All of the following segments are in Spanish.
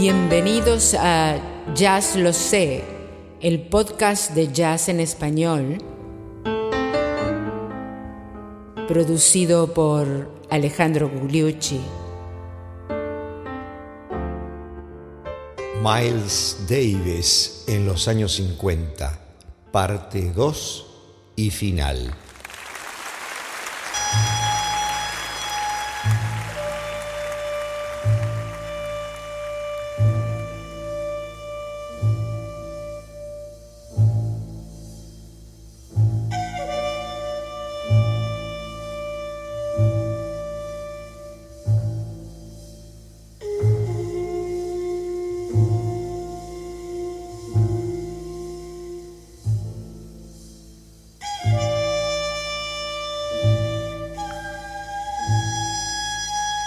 Bienvenidos a Jazz Lo Sé, el podcast de jazz en español, producido por Alejandro Gugliucci. Miles Davis en los años 50, parte 2 y final.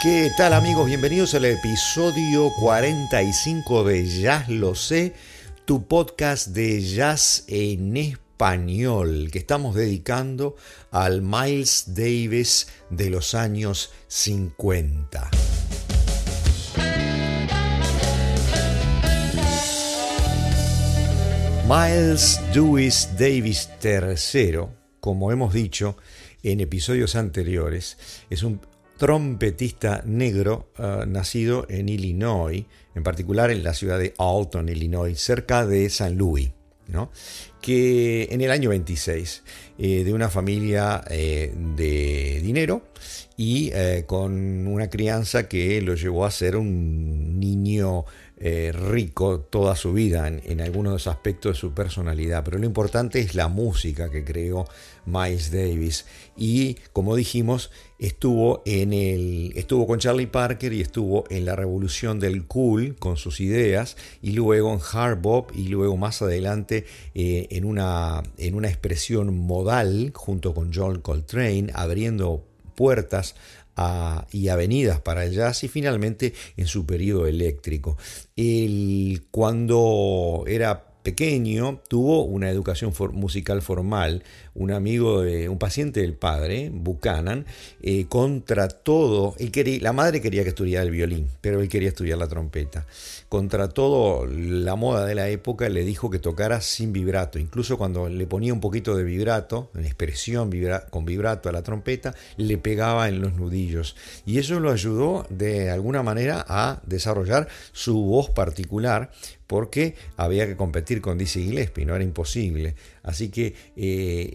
¿Qué tal amigos? Bienvenidos al episodio 45 de Jazz Lo Sé, tu podcast de jazz en español que estamos dedicando al Miles Davis de los años 50. Miles Dewis Davis III, como hemos dicho en episodios anteriores, es un trompetista negro uh, nacido en Illinois, en particular en la ciudad de Alton, Illinois, cerca de San Luis, ¿no? que en el año 26, eh, de una familia eh, de dinero y eh, con una crianza que lo llevó a ser un niño eh, rico toda su vida en, algunos aspectos de su personalidad, pero lo importante es la música que creó Miles Davis. Y como dijimos estuvo en el estuvo con Charlie Parker y estuvo en la revolución del cool con sus ideas y luego en hard bop y luego más adelante eh, en una en una expresión modal junto con John Coltrane abriendo puertas y avenidas para el jazz y finalmente en su periodo eléctrico. El, cuando era pequeño tuvo una educación musical formal, un amigo de un paciente del padre, Buchanan, eh, contra todo, él quería, la madre quería que estudiara el violín, pero él quería estudiar la trompeta. Contra todo la moda de la época le dijo que tocara sin vibrato, incluso cuando le ponía un poquito de vibrato, en expresión con vibrato a la trompeta, le pegaba en los nudillos. Y eso lo ayudó de alguna manera a desarrollar su voz particular, porque había que competir con Dizzy Gillespie, no era imposible. Así que eh,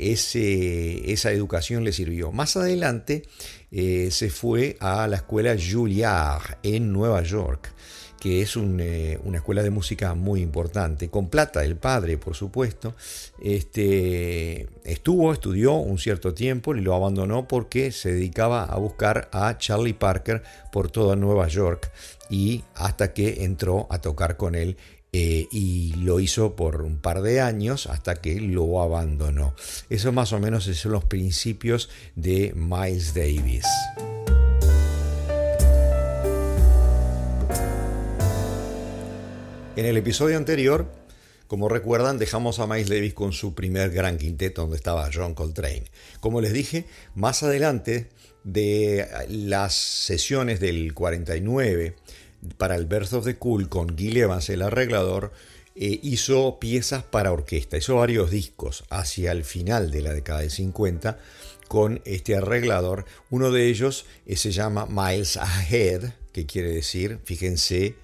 esa educación le sirvió. Más adelante eh, se fue a la escuela Juilliard en Nueva York que es eh, una escuela de música muy importante, con plata del padre, por supuesto. Este, estuvo, estudió un cierto tiempo y lo abandonó porque se dedicaba a buscar a Charlie Parker por toda Nueva York y hasta que entró a tocar con él eh, y lo hizo por un par de años hasta que lo abandonó. Eso más o menos son los principios de Miles Davis. En el episodio anterior, como recuerdan, dejamos a Miles Davis con su primer gran quinteto donde estaba John Coltrane. Como les dije, más adelante de las sesiones del 49, para el Birth of the Cool con Gil Evans, el arreglador, eh, hizo piezas para orquesta, hizo varios discos hacia el final de la década de 50 con este arreglador. Uno de ellos eh, se llama Miles Ahead, que quiere decir, fíjense,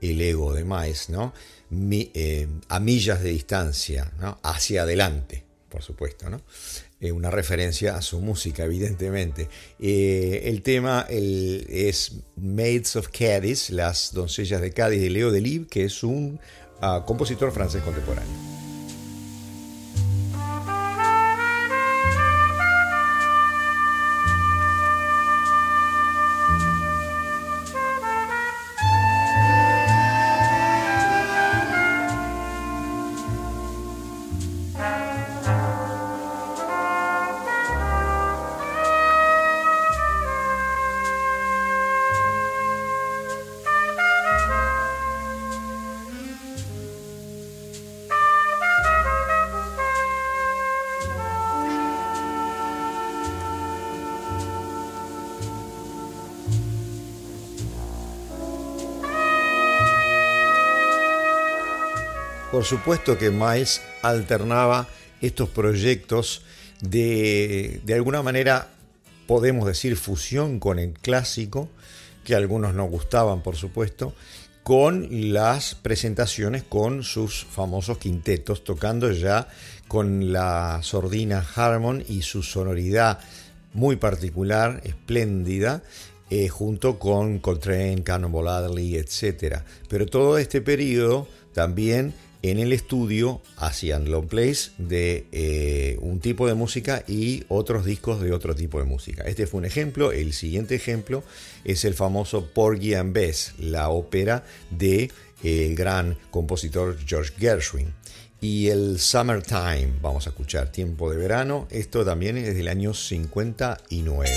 el ego de Miles, ¿no? Eh, a millas de distancia, hacia adelante, por supuesto. Eh, una referencia a su música, evidentemente. Eh, el tema es Maids of Cadiz, las doncellas de Cádiz de Leo Delibes, que es un uh, compositor francés contemporáneo. Por supuesto que Miles alternaba estos proyectos de, de alguna manera, podemos decir, fusión con el clásico, que algunos no gustaban, por supuesto, con las presentaciones con sus famosos quintetos, tocando ya con la sordina Harmon y su sonoridad muy particular, espléndida, eh, junto con Coltrane, Cannonball Adderley, etc. Pero todo este periodo también en el estudio hacían long plays de eh, un tipo de música y otros discos de otro tipo de música. Este fue un ejemplo. El siguiente ejemplo es el famoso Porgy and Bess, la ópera de eh, el gran compositor George Gershwin. Y el Summertime, vamos a escuchar Tiempo de Verano, esto también es del año 59.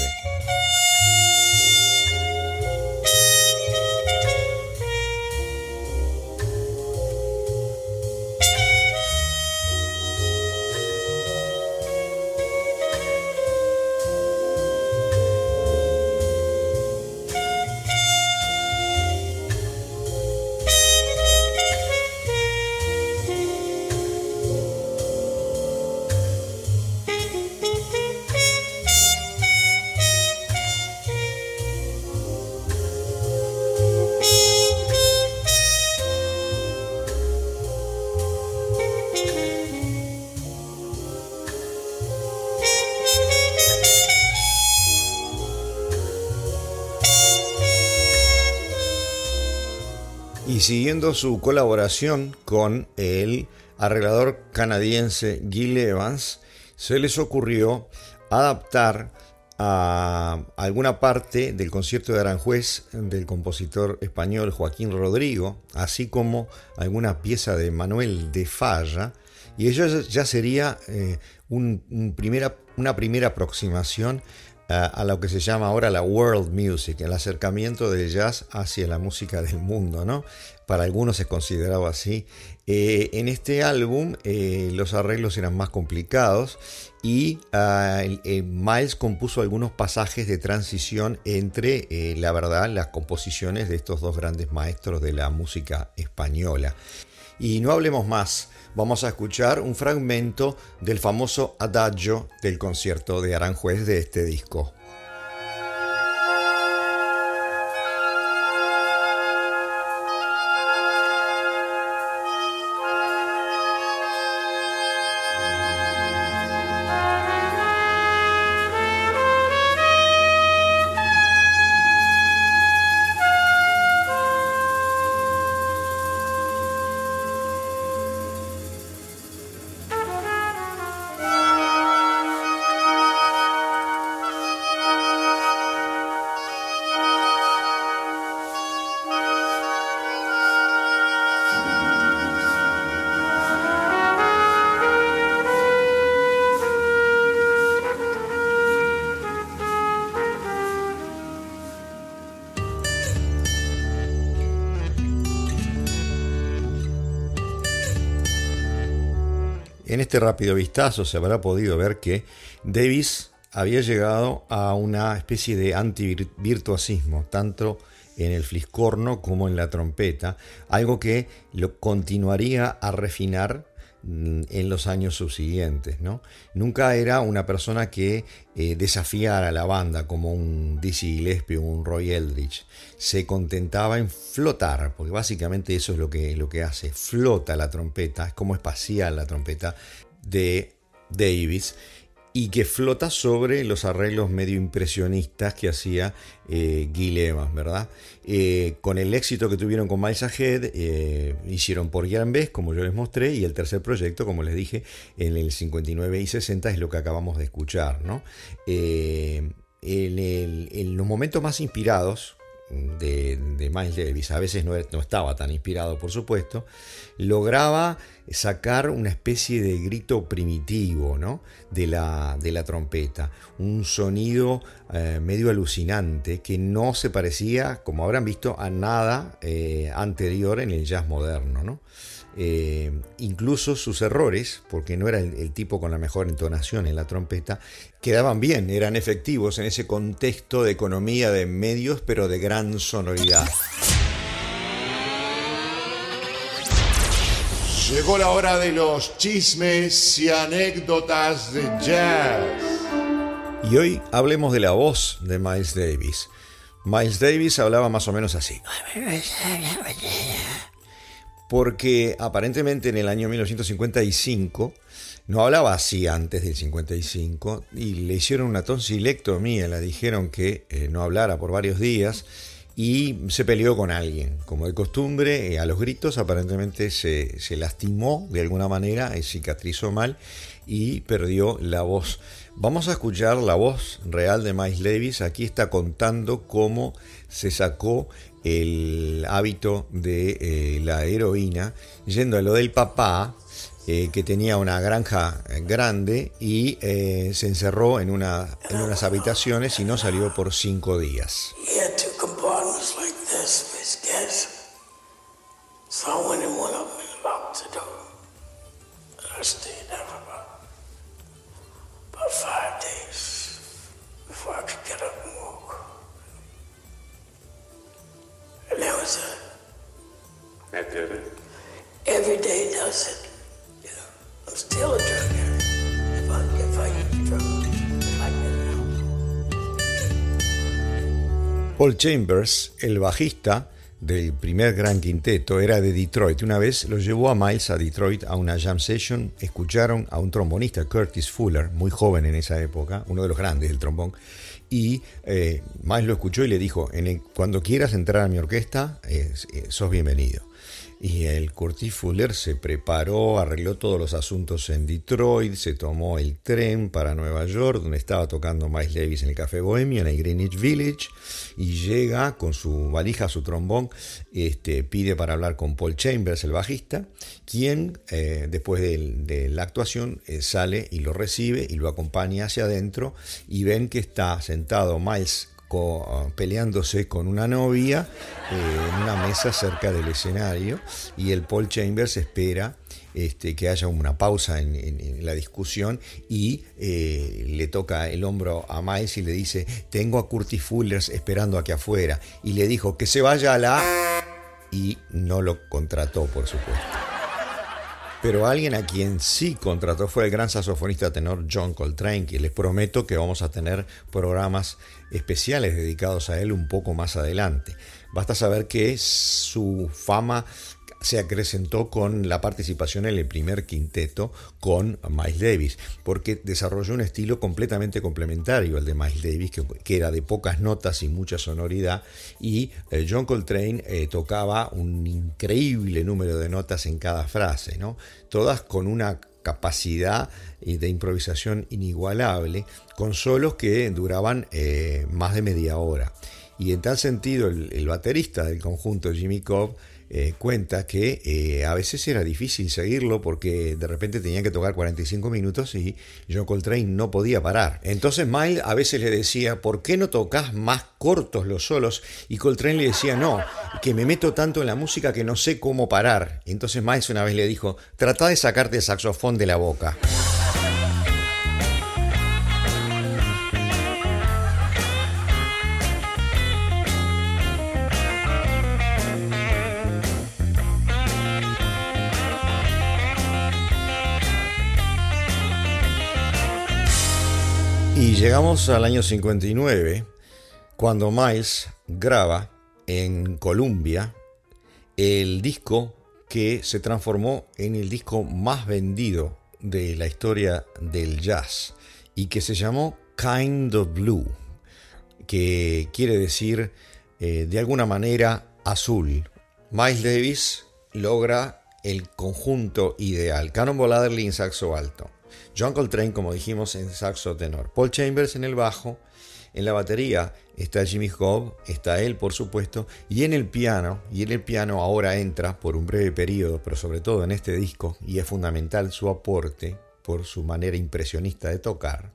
Y siguiendo su colaboración con el arreglador canadiense Gil Evans, se les ocurrió adaptar a alguna parte del concierto de Aranjuez del compositor español Joaquín Rodrigo, así como alguna pieza de Manuel de Falla, y ello ya sería eh, una primera aproximación a, lo que se llama ahora la world music, el acercamiento del jazz hacia la música del mundo, ¿no? Para algunos es considerado así. Eh, en este álbum eh, los arreglos eran más complicados y ah, Miles compuso algunos pasajes de transición entre, eh, la verdad, las composiciones de estos dos grandes maestros de la música española. Y no hablemos más vamos a escuchar un fragmento del famoso adagio del concierto de Aranjuez de este disco. En este rápido vistazo se habrá podido ver que Davis había llegado a una especie de antivirtuosismo, tanto en el fliscorno como en la trompeta, algo que lo continuaría a refinar en los años subsiguientes. ¿no? Nunca era una persona que eh, desafiara a la banda como un Dizzy Gillespie o un Roy Eldridge. Se contentaba en flotar, porque básicamente eso es lo que, lo que hace. Flota la trompeta, es como espacial la trompeta de Davis y que flota sobre los arreglos medio impresionistas que hacía eh, Evans, ¿verdad? Eh, con el éxito que tuvieron con Miles Ahead, eh, hicieron por Gran vez, como yo les mostré, y el tercer proyecto, como les dije, en el 59 y 60 es lo que acabamos de escuchar, ¿no? en, en los momentos más inspirados, de, Miles Davis, a veces no, estaba tan inspirado por supuesto, lograba sacar una especie de grito primitivo ¿no? de, la, de, la, trompeta, un sonido eh, medio alucinante que no se parecía, como habrán visto, a nada eh, anterior en el jazz moderno. ¿no? Eh, incluso sus errores, porque no era el, tipo con la mejor entonación en la trompeta, quedaban bien, eran efectivos en ese contexto de economía de medios, pero de gran sonoridad. Llegó la hora de los chismes y anécdotas de jazz. Y hoy hablemos de la voz de Miles Davis. Miles Davis hablaba más o menos así. Porque aparentemente en el año 1955 no hablaba así antes del 55 y le hicieron una tonsilectomía, le dijeron que eh, no hablara por varios días y se peleó con alguien. Como de costumbre, eh, a los gritos aparentemente se, lastimó de alguna manera, eh, cicatrizó mal y perdió la voz. Vamos a escuchar la voz real de Miles Davis. Aquí está contando cómo se sacó el hábito de eh, la heroína yendo a lo del papá que tenía una granja grande y se encerró en, una, en unas habitaciones y no salió por cinco días. Chambers, el bajista del primer gran quinteto, era de Detroit. Una vez lo llevó a Miles a Detroit a una jam session. Escucharon a un trombonista, Curtis Fuller, muy joven en esa época, uno de los grandes del trombón. Y eh, Miles lo escuchó y le dijo, cuando quieras entrar a mi orquesta, eh, sos bienvenido. Y el Curtis Fuller se preparó, arregló todos los asuntos en Detroit, se tomó el tren para Nueva York, donde estaba tocando Miles Davis en el Café Bohemio, en el Greenwich Village, y llega con su valija, su trombón, este, pide para hablar con Paul Chambers, el bajista, quien eh, después de, la actuación eh, sale y lo recibe y lo acompaña hacia adentro y ven que está sentado Miles peleándose con una novia eh, en una mesa cerca del escenario y el Paul Chambers espera este, que haya una pausa en, la discusión y eh, le toca el hombro a Miles y le dice, tengo a Curtis Fullers esperando aquí afuera y le dijo que se vaya a la... y no lo contrató por supuesto. Pero alguien a quien sí contrató fue el gran saxofonista tenor John Coltrane, que les prometo que vamos a tener programas especiales dedicados a él un poco más adelante. Basta saber que su fama se acrecentó con la participación en el primer quinteto con Miles Davis, porque desarrolló un estilo completamente complementario al de Miles Davis, que, era de pocas notas y mucha sonoridad, y eh, John Coltrane eh, tocaba un increíble número de notas en cada frase, ¿no? todas con una capacidad de improvisación inigualable, con solos que duraban eh, más de media hora. Y en tal sentido, el, baterista del conjunto, Jimmy Cobb, eh, cuenta que eh, a veces era difícil seguirlo porque de repente tenía que tocar 45 minutos y John Coltrane no podía parar. Entonces Miles a veces le decía, ¿por qué no tocas más cortos los solos? Y Coltrane le decía, no, que me meto tanto en la música que no sé cómo parar. Entonces Miles una vez le dijo, trata de sacarte el saxofón de la boca. Llegamos al año 59, cuando Miles graba en Columbia el disco que se transformó en el disco más vendido de la historia del jazz y que se llamó Kind of Blue, que quiere decir eh, de alguna manera azul. Miles Davis logra el conjunto ideal. Cannonball Adderley en saxo alto. John Coltrane, como dijimos, en saxo tenor. Paul Chambers en el bajo. En la batería está Jimmy Cobb, está él por supuesto, y en el piano, y en el piano ahora entra por un breve periodo, pero sobre todo en este disco, y es fundamental su aporte por su manera impresionista de tocar,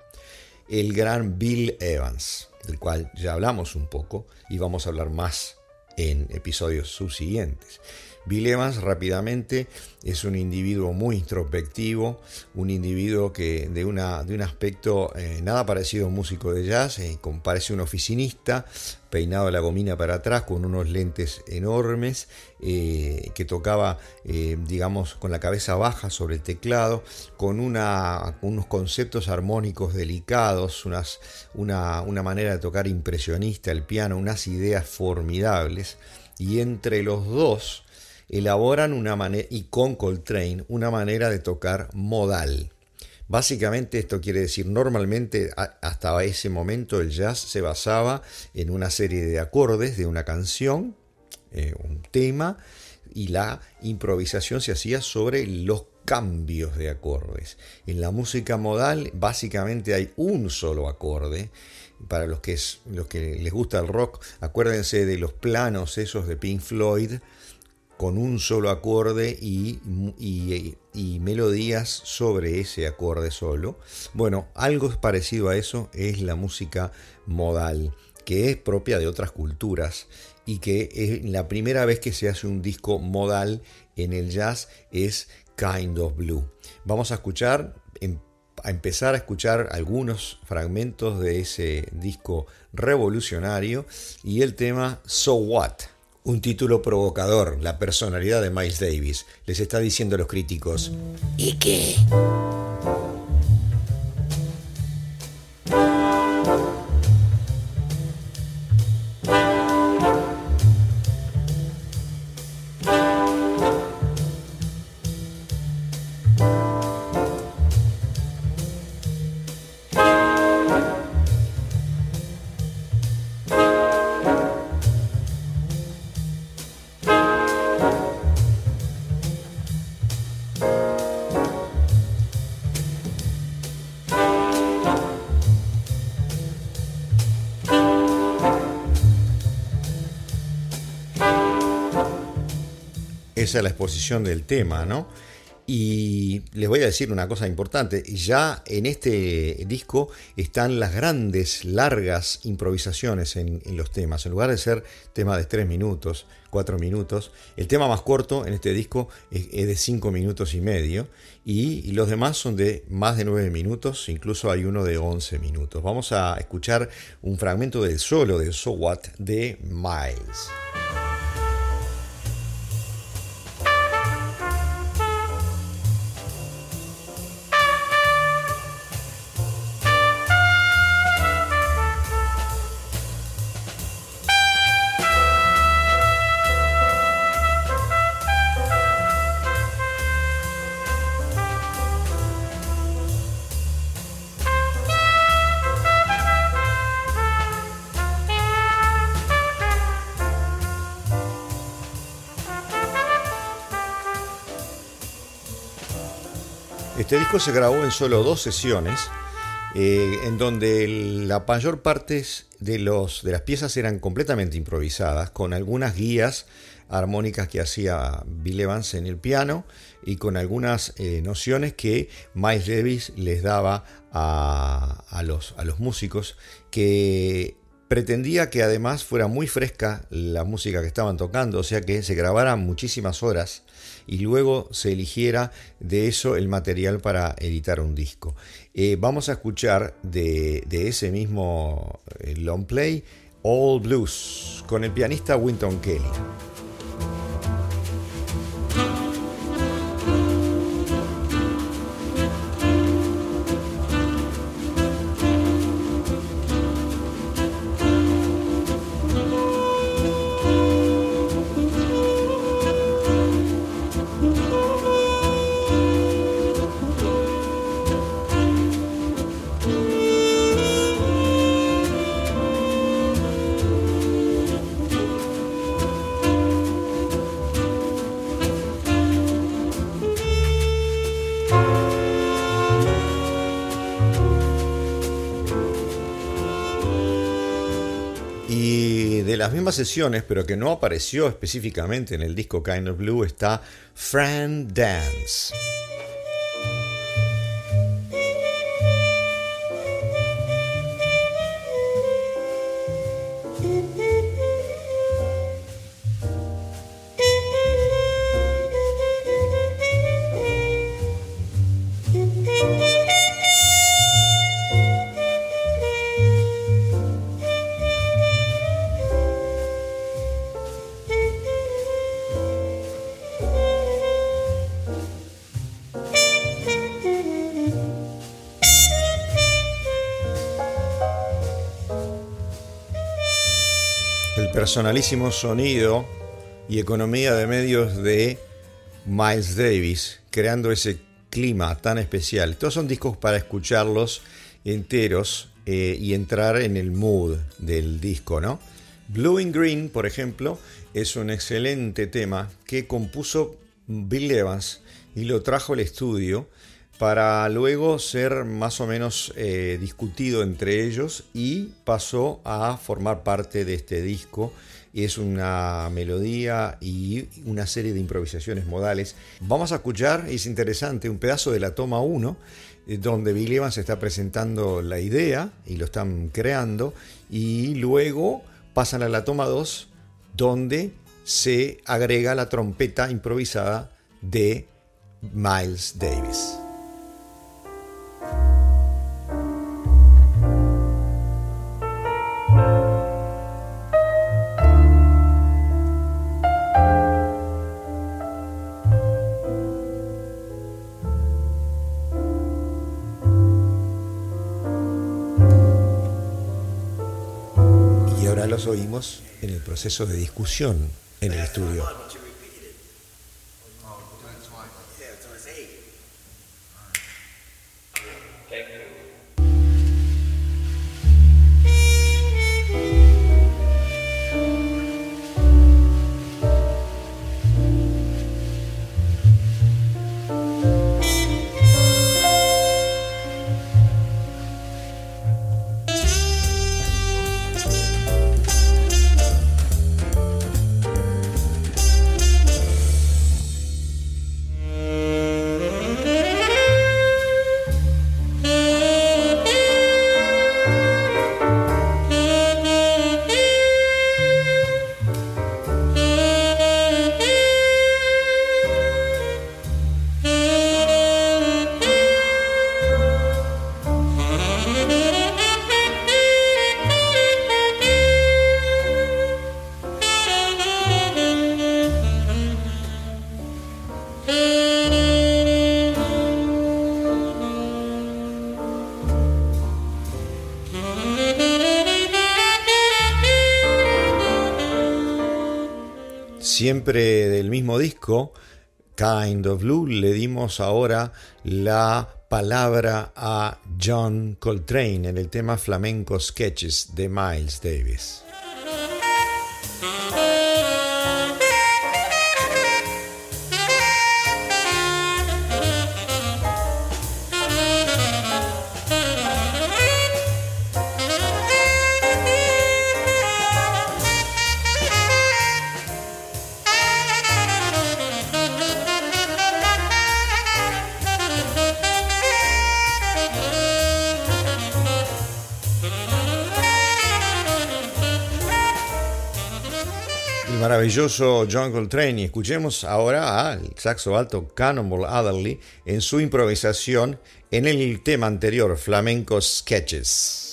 el gran Bill Evans, del cual ya hablamos un poco y vamos a hablar más en episodios subsiguientes. Bill Evans rápidamente es un individuo muy introspectivo, un individuo que de, una, de un aspecto eh, nada parecido a un músico de jazz, eh, parece un oficinista, peinado la gomina para atrás, con unos lentes enormes, eh, que tocaba, digamos, con la cabeza baja sobre el teclado, con unos conceptos armónicos delicados, una, una manera de tocar impresionista el piano, unas ideas formidables, y entre los dos, elaboran una manera, y con Coltrane, una manera de tocar modal. Básicamente esto quiere decir, normalmente hasta ese momento el jazz se basaba en una serie de acordes de una canción, eh, un tema, y la improvisación se hacía sobre los cambios de acordes. En la música modal básicamente hay un solo acorde. Para los que, los que les gusta el rock, acuérdense de los planos esos de Pink Floyd, con un solo acorde y, melodías sobre ese acorde solo. Bueno, algo parecido a eso es la música modal, que es propia de otras culturas y que es la primera vez que se hace un disco modal en el jazz es Kind of Blue. Vamos a escuchar, em, a empezar a escuchar algunos fragmentos de ese disco revolucionario y el tema So What. Un título provocador, la personalidad de Miles Davis. Les está diciendo a los críticos. ¿Y qué? Esa es la exposición del tema, ¿no? Y les voy a decir una cosa importante, ya en este disco están las grandes, largas improvisaciones en, los temas. En lugar de ser temas de tres minutos, cuatro minutos, el tema más corto en este disco es, de cinco minutos y medio y, los demás son de más de nueve minutos, incluso hay uno de once minutos. Vamos a escuchar un fragmento del solo de So What de Miles. Se grabó en solo dos sesiones, eh, en donde la mayor parte de, los, de las piezas eran completamente improvisadas, con algunas guías armónicas que hacía Bill Evans en el piano y con algunas eh, nociones que Miles Davis les daba a, a, los, a los músicos que pretendía que además fuera muy fresca la música que estaban tocando, o sea que se grabaran muchísimas horas y luego se eligiera de eso el material para editar un disco. Eh, vamos a escuchar de, ese mismo eh, long play All Blues con el pianista Winton Kelly. Las mismas sesiones, pero que no apareció específicamente en el disco Kind of Blue, está Fran Dance. Personalísimo sonido y economía de medios de Miles Davis, creando ese clima tan especial. Todos son discos para escucharlos enteros eh, y entrar en el mood del disco, ¿no? Blue and Green, por ejemplo, es un excelente tema que compuso Bill Evans y lo trajo al estudio para luego ser más o menos eh, discutido entre ellos y pasó a formar parte de este disco. Es una melodía y una serie de improvisaciones modales. Vamos a escuchar, es interesante, un pedazo de la toma 1, eh, donde Bill Evans está presentando la idea y lo están creando, y luego pasan a la toma 2, donde se agrega la trompeta improvisada de Miles Davis. Oímos en el proceso de discusión en el estudio. Siempre del mismo disco, Kind of Blue, le dimos ahora la palabra a John Coltrane en el tema Flamenco Sketches de Miles Davis. Maravilloso John Coltrane. Y escuchemos ahora al saxo alto Cannonball Adderley en su improvisación en el tema anterior, Flamenco Sketches.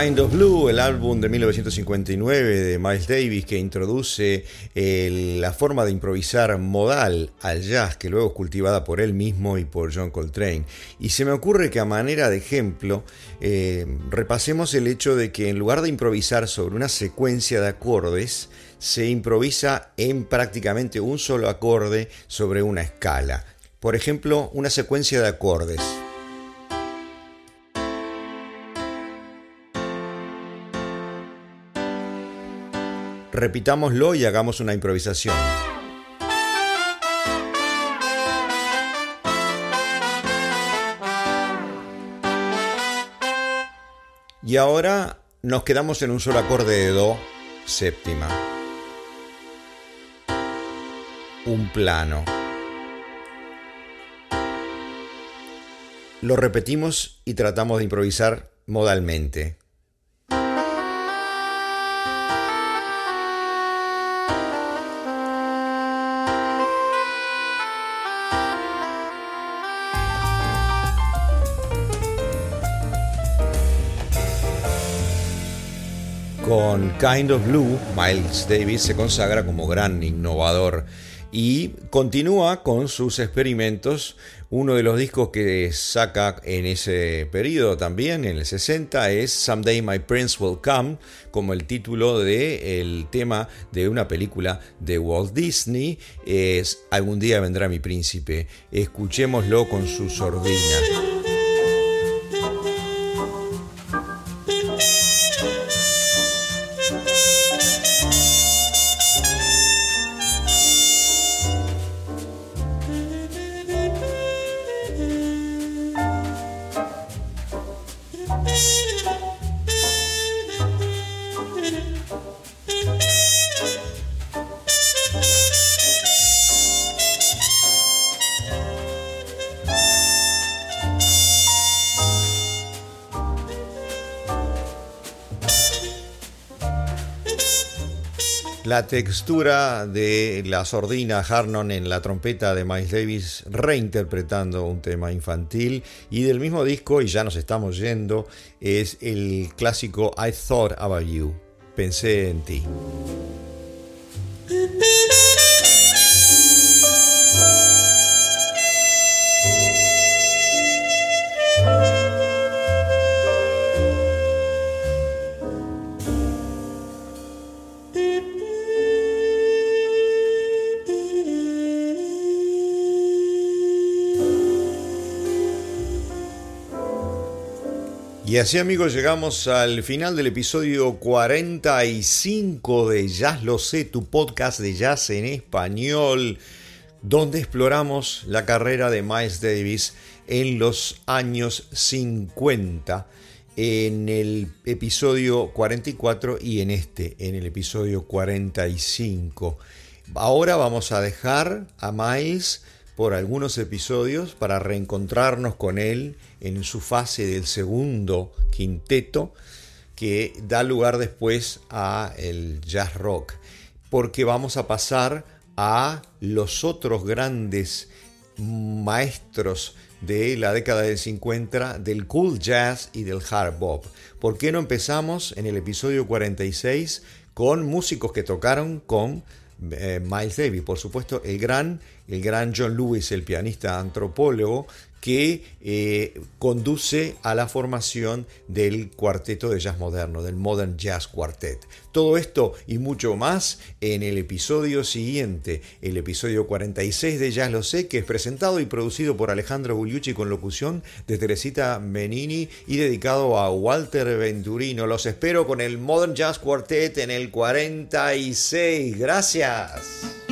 Kind of Blue, el álbum de 1959 de Miles Davis que introduce la forma de improvisar modal al jazz que luego es cultivada por él mismo y por John Coltrane. Y se me ocurre que a manera de ejemplo eh, repasemos el hecho de que en lugar de improvisar sobre una secuencia de acordes, se improvisa en prácticamente un solo acorde sobre una escala. Por ejemplo, una secuencia de acordes. Repitámoslo y hagamos una improvisación. Y ahora nos quedamos en un solo acorde de Do séptima. un plano. Lo repetimos y tratamos de improvisar modalmente. Con Kind of Blue, Miles Davis se consagra como gran innovador y continúa con sus experimentos. Uno de los discos que saca en ese periodo también, en el 60, es Someday My Prince Will Come, como el título del tema de una película de Walt Disney. Es Algún día vendrá mi príncipe. Escuchémoslo con su sordina. La textura de la sordina Harnon en la trompeta de Miles Davis reinterpretando un tema infantil y del mismo disco, y ya nos estamos yendo, es el clásico I Thought About You, pensé en ti. Y así amigos llegamos al final del episodio 45 de Jazz Lo Sé, tu podcast de jazz en español, donde exploramos la carrera de Miles Davis en los años 50, en el episodio 44 y en este, en el episodio 45. Ahora vamos a dejar a Miles por algunos episodios para reencontrarnos con él en su fase del segundo quinteto que da lugar después a el jazz rock porque vamos a pasar a los otros grandes maestros de la década del 50 del cool jazz y del hard bop. ¿Por qué no empezamos en el episodio 46 con músicos que tocaron con eh, Miles Davis? Por supuesto, el gran el gran John Lewis, el pianista antropólogo, que eh, conduce a la formación del cuarteto de jazz moderno, del Modern Jazz Quartet. Todo esto y mucho más en el episodio siguiente, el episodio 46 de Jazz Lo Sé, que es presentado y producido por Alejandro Gugliucci con locución de Teresita Menini y dedicado a Walter Venturino. Los espero con el Modern Jazz Quartet en el 46. Gracias.